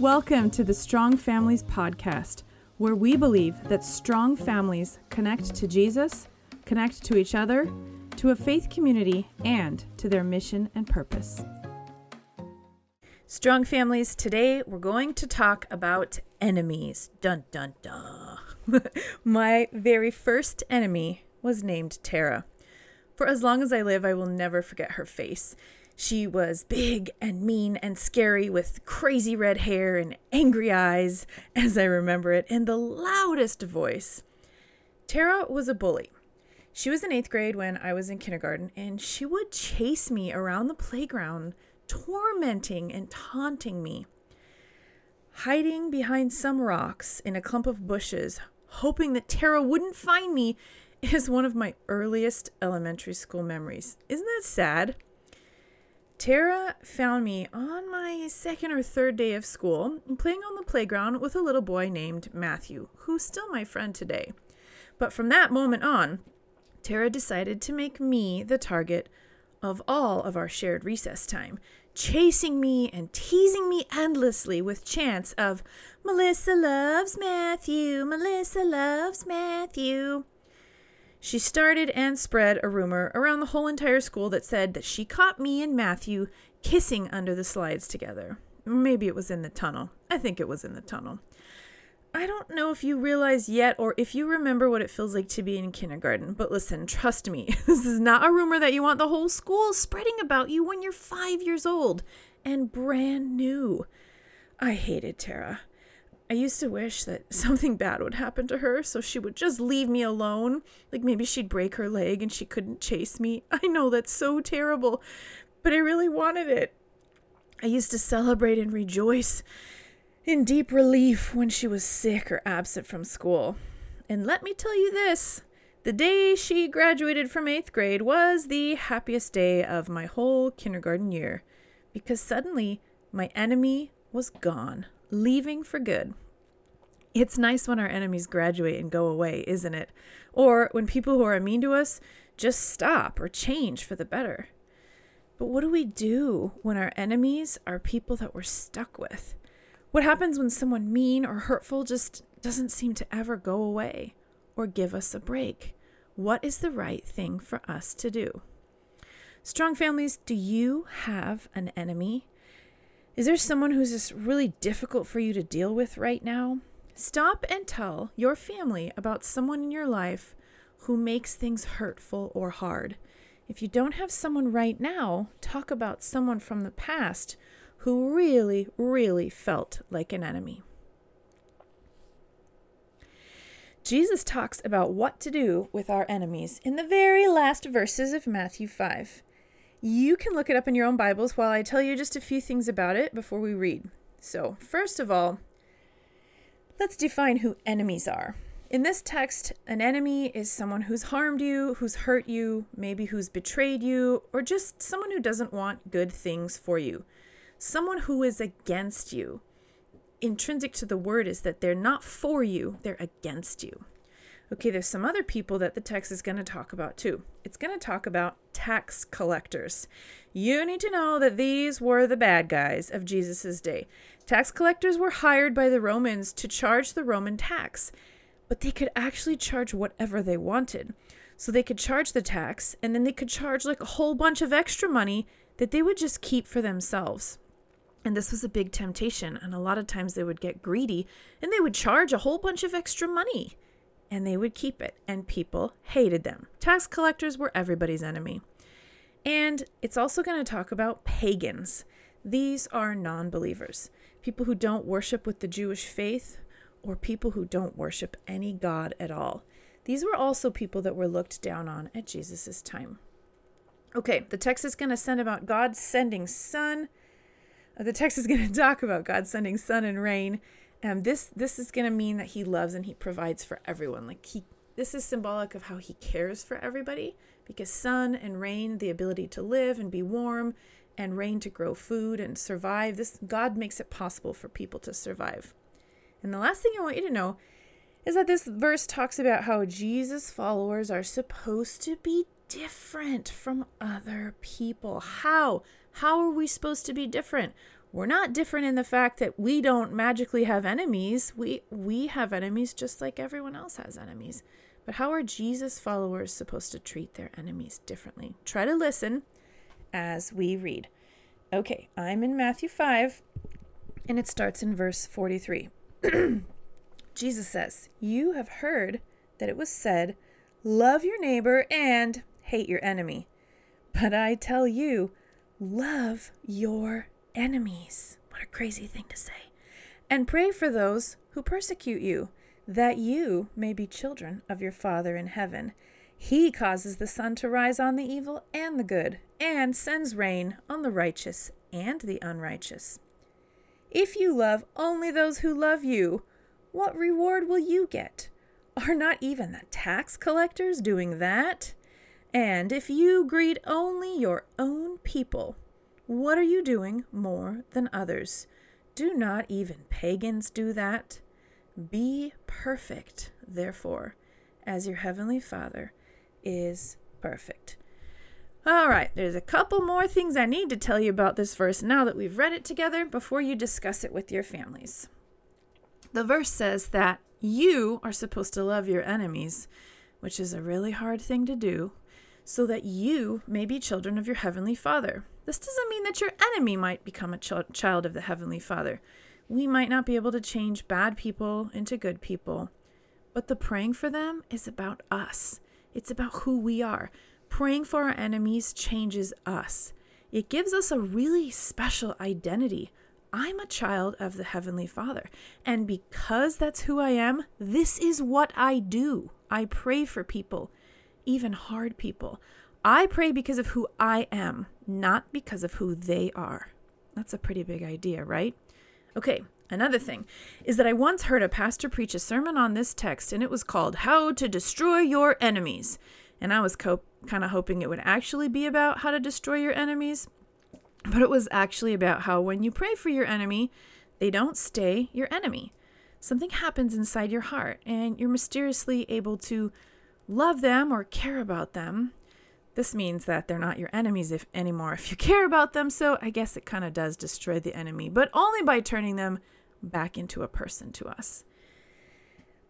Welcome to the Strong Families Podcast, where we believe that strong families connect to Jesus, connect to each other, to a faith community, and to their mission and purpose. Strong Families, today we're going to talk about enemies. Dun dun dun. My very first enemy was named Tara. For as long as I live, I will never forget her face. She was big and mean and scary with crazy red hair and angry eyes, as I remember it, and the loudest voice. Tara was a bully. She was in eighth grade when I was in kindergarten, and she would chase me around the playground, tormenting and taunting me. Hiding behind some rocks in a clump of bushes, hoping that Tara wouldn't find me, is one of my earliest elementary school memories. Isn't that sad? Tara found me on my second or third day of school playing on the playground with a little boy named Matthew, who's still my friend today. But from that moment on, Tara decided to make me the target of all of our shared recess time, chasing me and teasing me endlessly with chants of Melissa loves Matthew, Melissa loves Matthew. She started and spread a rumor around the whole entire school that said that she caught me and Matthew kissing under the slides together. Maybe it was in the tunnel. I think it was in the tunnel. I don't know if you realize yet or if you remember what it feels like to be in kindergarten, but listen, trust me, this is not a rumor that you want the whole school spreading about you when you're five years old and brand new. I hated Tara. I used to wish that something bad would happen to her so she would just leave me alone. Like maybe she'd break her leg and she couldn't chase me. I know that's so terrible, but I really wanted it. I used to celebrate and rejoice in deep relief when she was sick or absent from school. And let me tell you this the day she graduated from eighth grade was the happiest day of my whole kindergarten year because suddenly my enemy was gone leaving for good. It's nice when our enemies graduate and go away, isn't it? Or when people who are mean to us just stop or change for the better. But what do we do when our enemies are people that we're stuck with? What happens when someone mean or hurtful just doesn't seem to ever go away or give us a break? What is the right thing for us to do? Strong families, do you have an enemy? Is there someone who's just really difficult for you to deal with right now? Stop and tell your family about someone in your life who makes things hurtful or hard. If you don't have someone right now, talk about someone from the past who really, really felt like an enemy. Jesus talks about what to do with our enemies in the very last verses of Matthew 5. You can look it up in your own Bibles while I tell you just a few things about it before we read. So, first of all, let's define who enemies are. In this text, an enemy is someone who's harmed you, who's hurt you, maybe who's betrayed you, or just someone who doesn't want good things for you. Someone who is against you. Intrinsic to the word is that they're not for you, they're against you. Okay, there's some other people that the text is going to talk about too. It's going to talk about tax collectors. You need to know that these were the bad guys of Jesus' day. Tax collectors were hired by the Romans to charge the Roman tax, but they could actually charge whatever they wanted. So they could charge the tax and then they could charge like a whole bunch of extra money that they would just keep for themselves. And this was a big temptation. And a lot of times they would get greedy and they would charge a whole bunch of extra money and they would keep it, and people hated them. Tax collectors were everybody's enemy. And it's also going to talk about pagans. These are non believers, people who don't worship with the Jewish faith, or people who don't worship any God at all. These were also people that were looked down on at Jesus' time. Okay, the text is going to send about God sending sun. Uh, the text is going to talk about God sending sun and rain um, this this is going to mean that he loves and he provides for everyone. Like he this is symbolic of how he cares for everybody because sun and rain, the ability to live and be warm, and rain to grow food and survive. This God makes it possible for people to survive. And the last thing I want you to know is that this verse talks about how Jesus followers are supposed to be different from other people. How? How are we supposed to be different? We're not different in the fact that we don't magically have enemies. We we have enemies just like everyone else has enemies. But how are Jesus followers supposed to treat their enemies differently? Try to listen as we read. Okay, I'm in Matthew 5 and it starts in verse 43. Jesus says, "You have heard that it was said, love your neighbor and hate your enemy. But I tell you, love your enemies. What a crazy thing to say. And pray for those who persecute you, that you may be children of your Father in heaven. He causes the sun to rise on the evil and the good, and sends rain on the righteous and the unrighteous. If you love only those who love you, what reward will you get? Are not even the tax collectors doing that? And if you greet only your own people, what are you doing more than others? Do not even pagans do that? Be perfect, therefore, as your heavenly Father is perfect. All right, there's a couple more things I need to tell you about this verse now that we've read it together before you discuss it with your families. The verse says that you are supposed to love your enemies, which is a really hard thing to do, so that you may be children of your heavenly Father. This doesn't mean that your enemy might become a ch- child of the Heavenly Father. We might not be able to change bad people into good people, but the praying for them is about us. It's about who we are. Praying for our enemies changes us. It gives us a really special identity. I'm a child of the Heavenly Father. And because that's who I am, this is what I do. I pray for people, even hard people. I pray because of who I am, not because of who they are. That's a pretty big idea, right? Okay, another thing is that I once heard a pastor preach a sermon on this text, and it was called How to Destroy Your Enemies. And I was co- kind of hoping it would actually be about how to destroy your enemies, but it was actually about how when you pray for your enemy, they don't stay your enemy. Something happens inside your heart, and you're mysteriously able to love them or care about them this means that they're not your enemies if anymore if you care about them, so I guess it kind of does destroy the enemy, but only by turning them back into a person to us.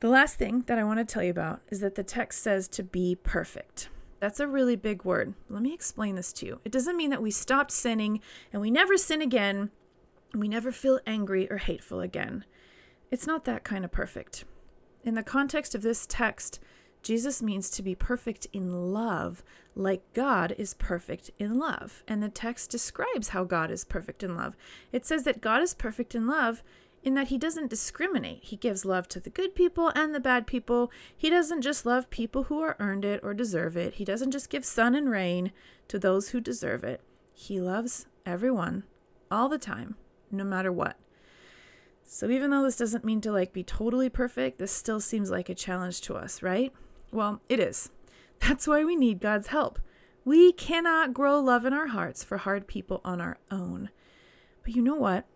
The last thing that I want to tell you about is that the text says to be perfect. That's a really big word. Let me explain this to you. It doesn't mean that we stopped sinning and we never sin again, and we never feel angry or hateful again. It's not that kind of perfect. In the context of this text, Jesus means to be perfect in love, like God is perfect in love. And the text describes how God is perfect in love. It says that God is perfect in love in that he doesn't discriminate. He gives love to the good people and the bad people. He doesn't just love people who are earned it or deserve it. He doesn't just give sun and rain to those who deserve it. He loves everyone all the time, no matter what. So even though this doesn't mean to like be totally perfect, this still seems like a challenge to us, right? Well, it is. That's why we need God's help. We cannot grow love in our hearts for hard people on our own. But you know what?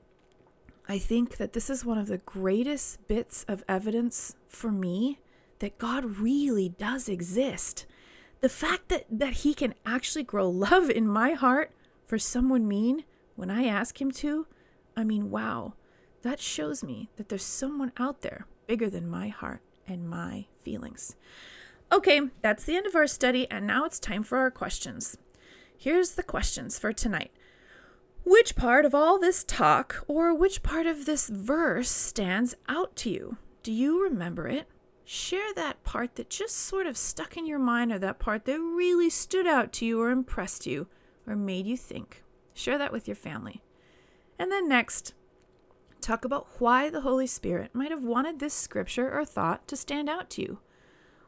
I think that this is one of the greatest bits of evidence for me that God really does exist. The fact that, that He can actually grow love in my heart for someone mean when I ask Him to, I mean, wow, that shows me that there's someone out there bigger than my heart and my feelings. Okay, that's the end of our study, and now it's time for our questions. Here's the questions for tonight. Which part of all this talk, or which part of this verse, stands out to you? Do you remember it? Share that part that just sort of stuck in your mind, or that part that really stood out to you, or impressed you, or made you think. Share that with your family. And then next, talk about why the Holy Spirit might have wanted this scripture or thought to stand out to you.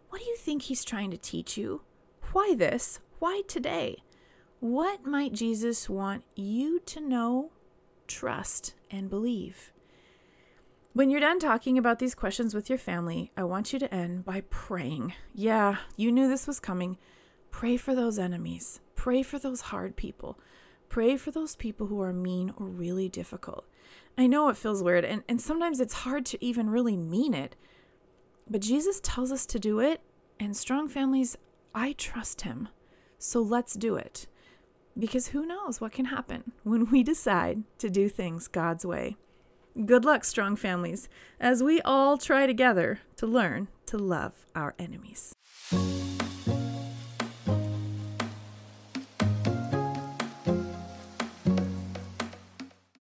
What do you think he's trying to teach you? Why this? Why today? What might Jesus want you to know, trust, and believe? When you're done talking about these questions with your family, I want you to end by praying. Yeah, you knew this was coming. Pray for those enemies. Pray for those hard people. Pray for those people who are mean or really difficult. I know it feels weird, and, and sometimes it's hard to even really mean it. But Jesus tells us to do it, and strong families, I trust him. So let's do it. because who knows what can happen when we decide to do things God's way. Good luck, strong families, as we all try together to learn to love our enemies.